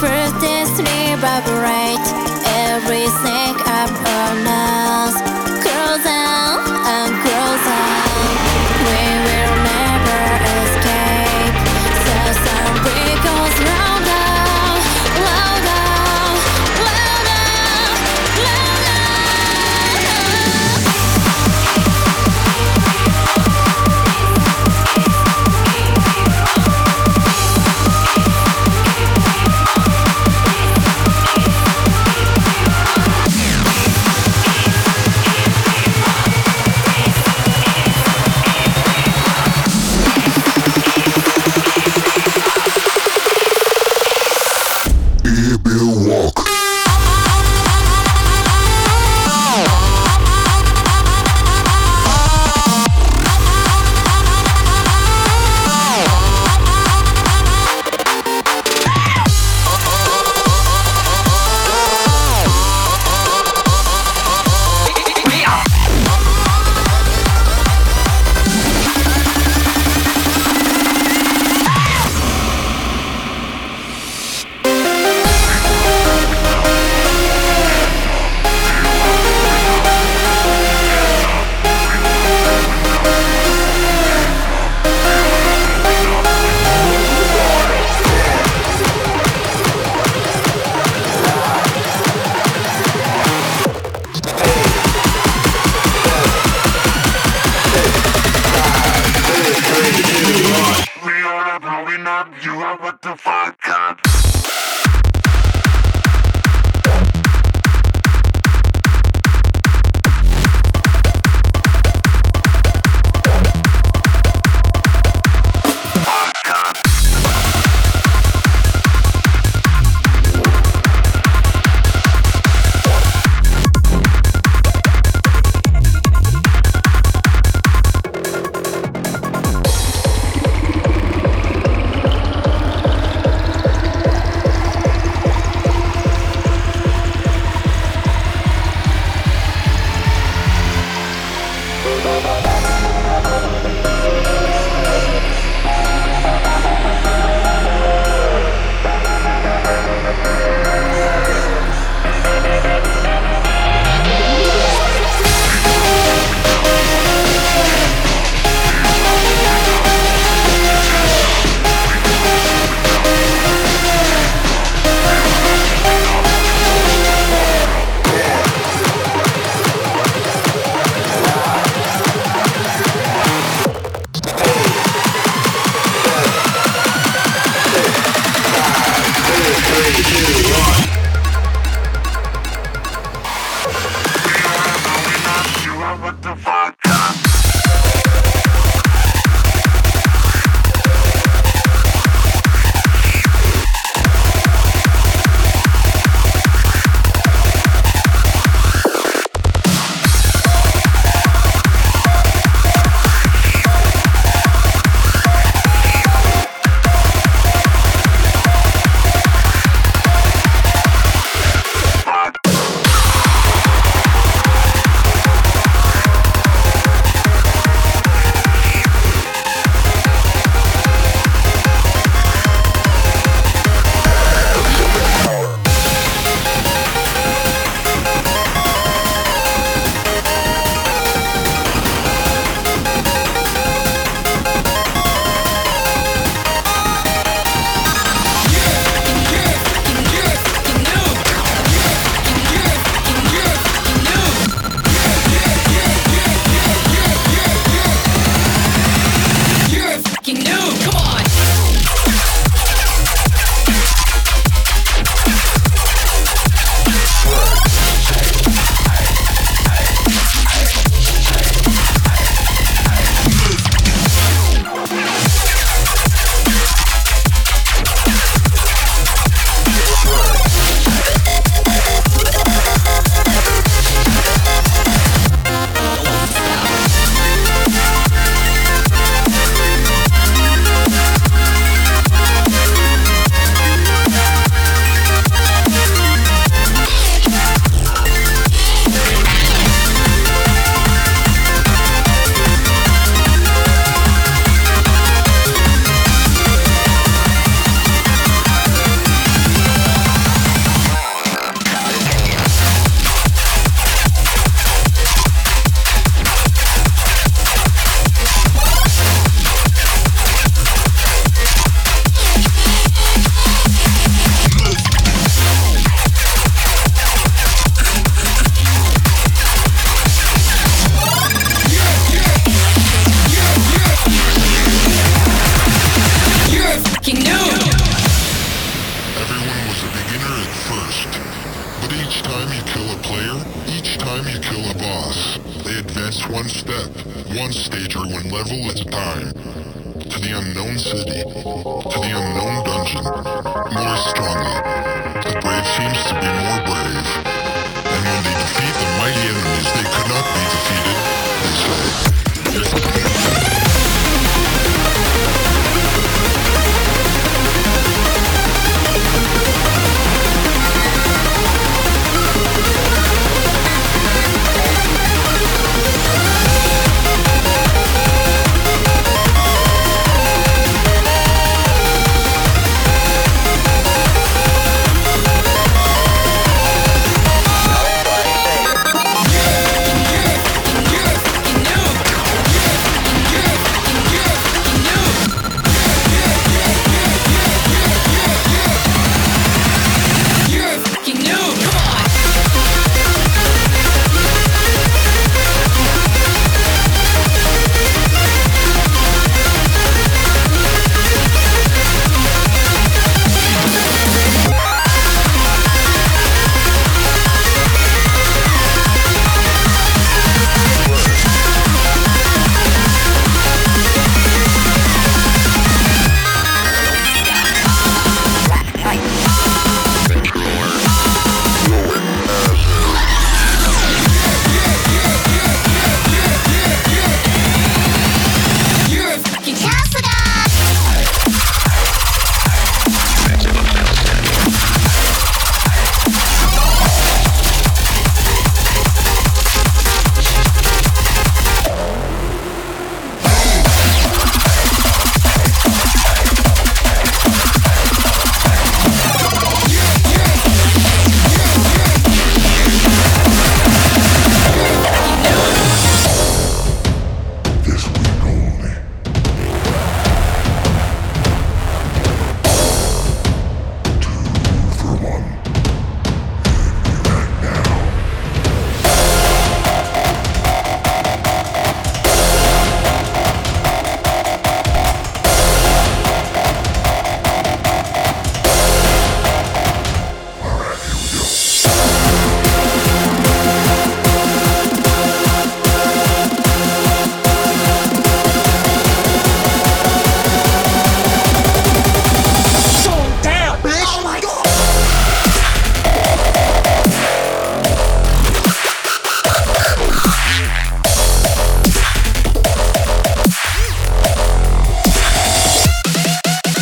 first destiny, but right everything I'm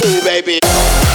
baby.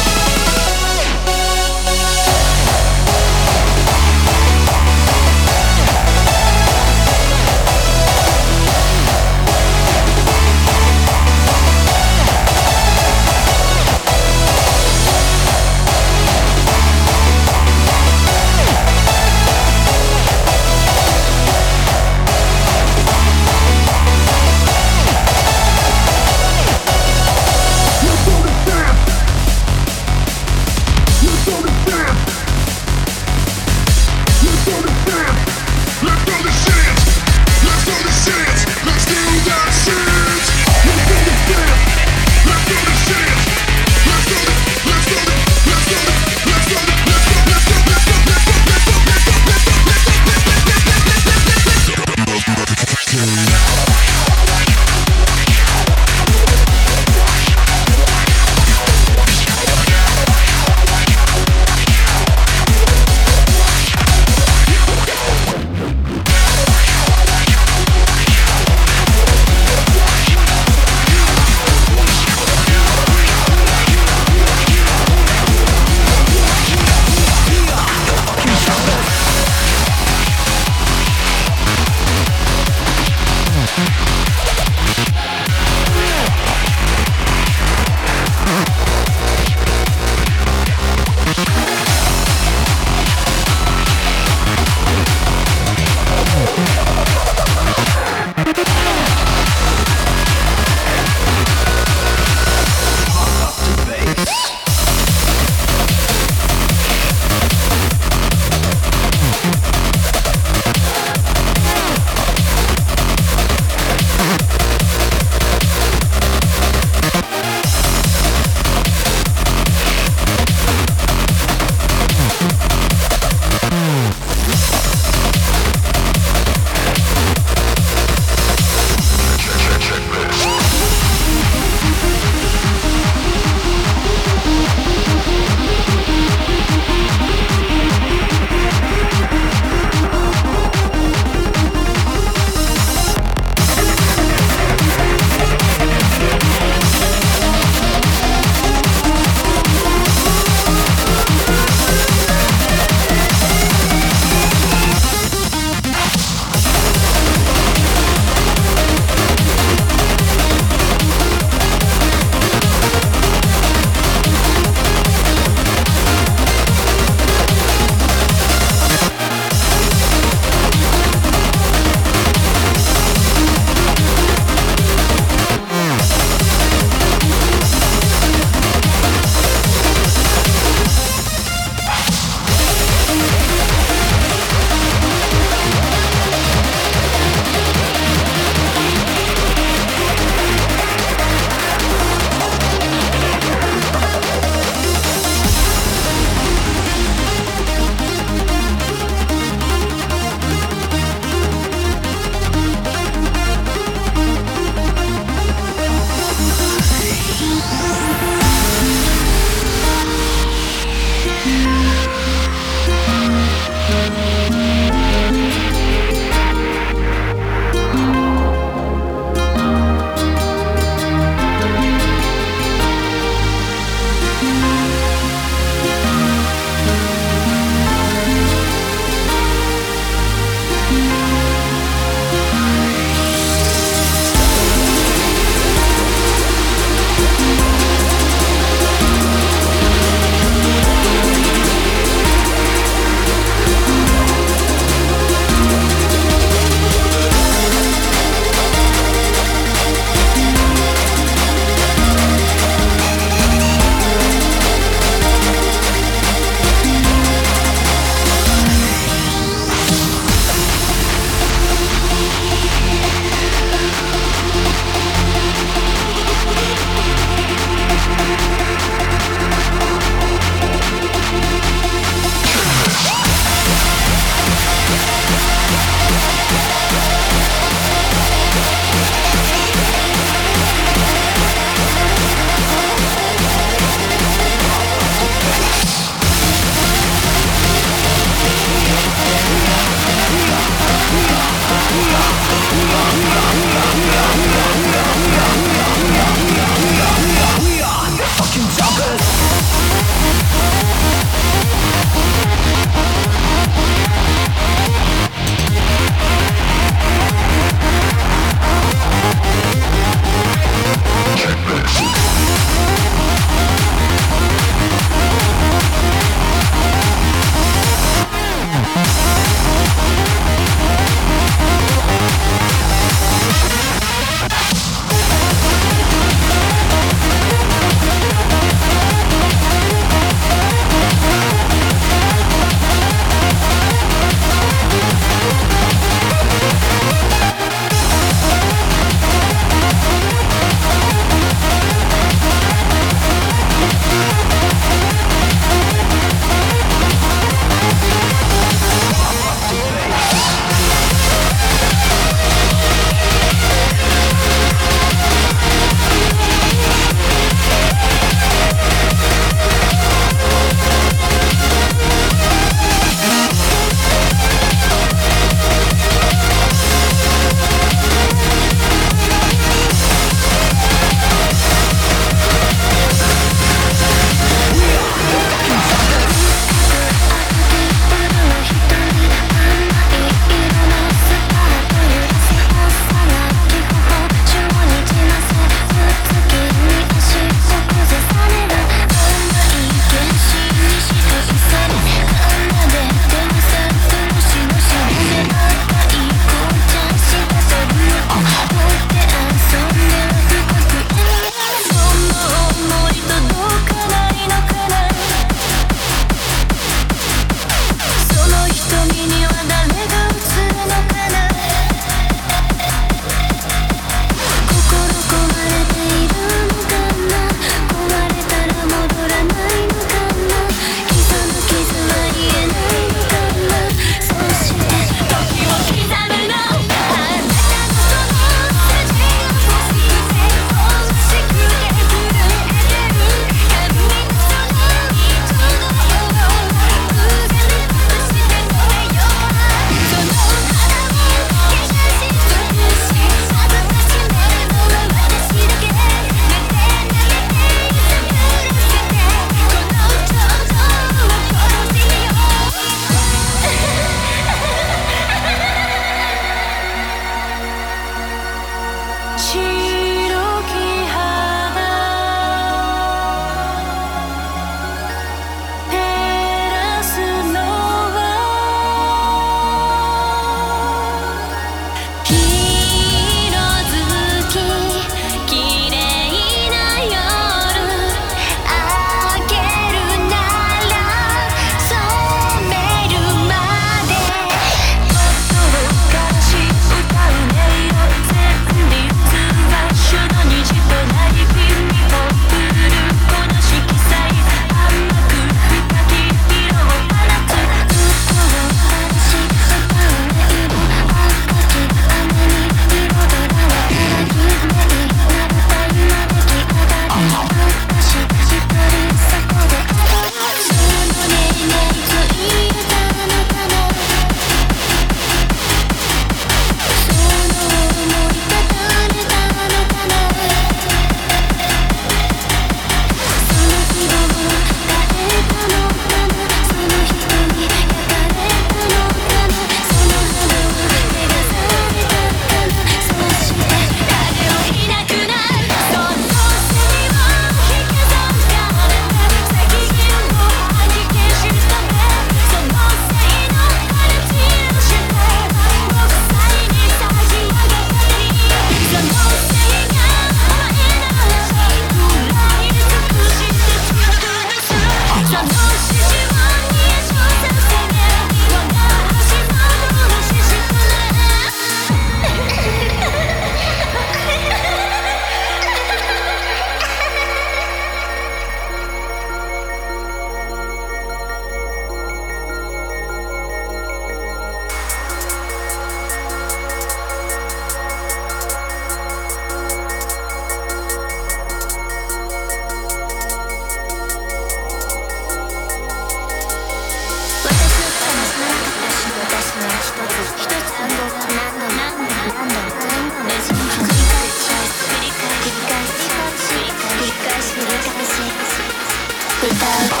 Without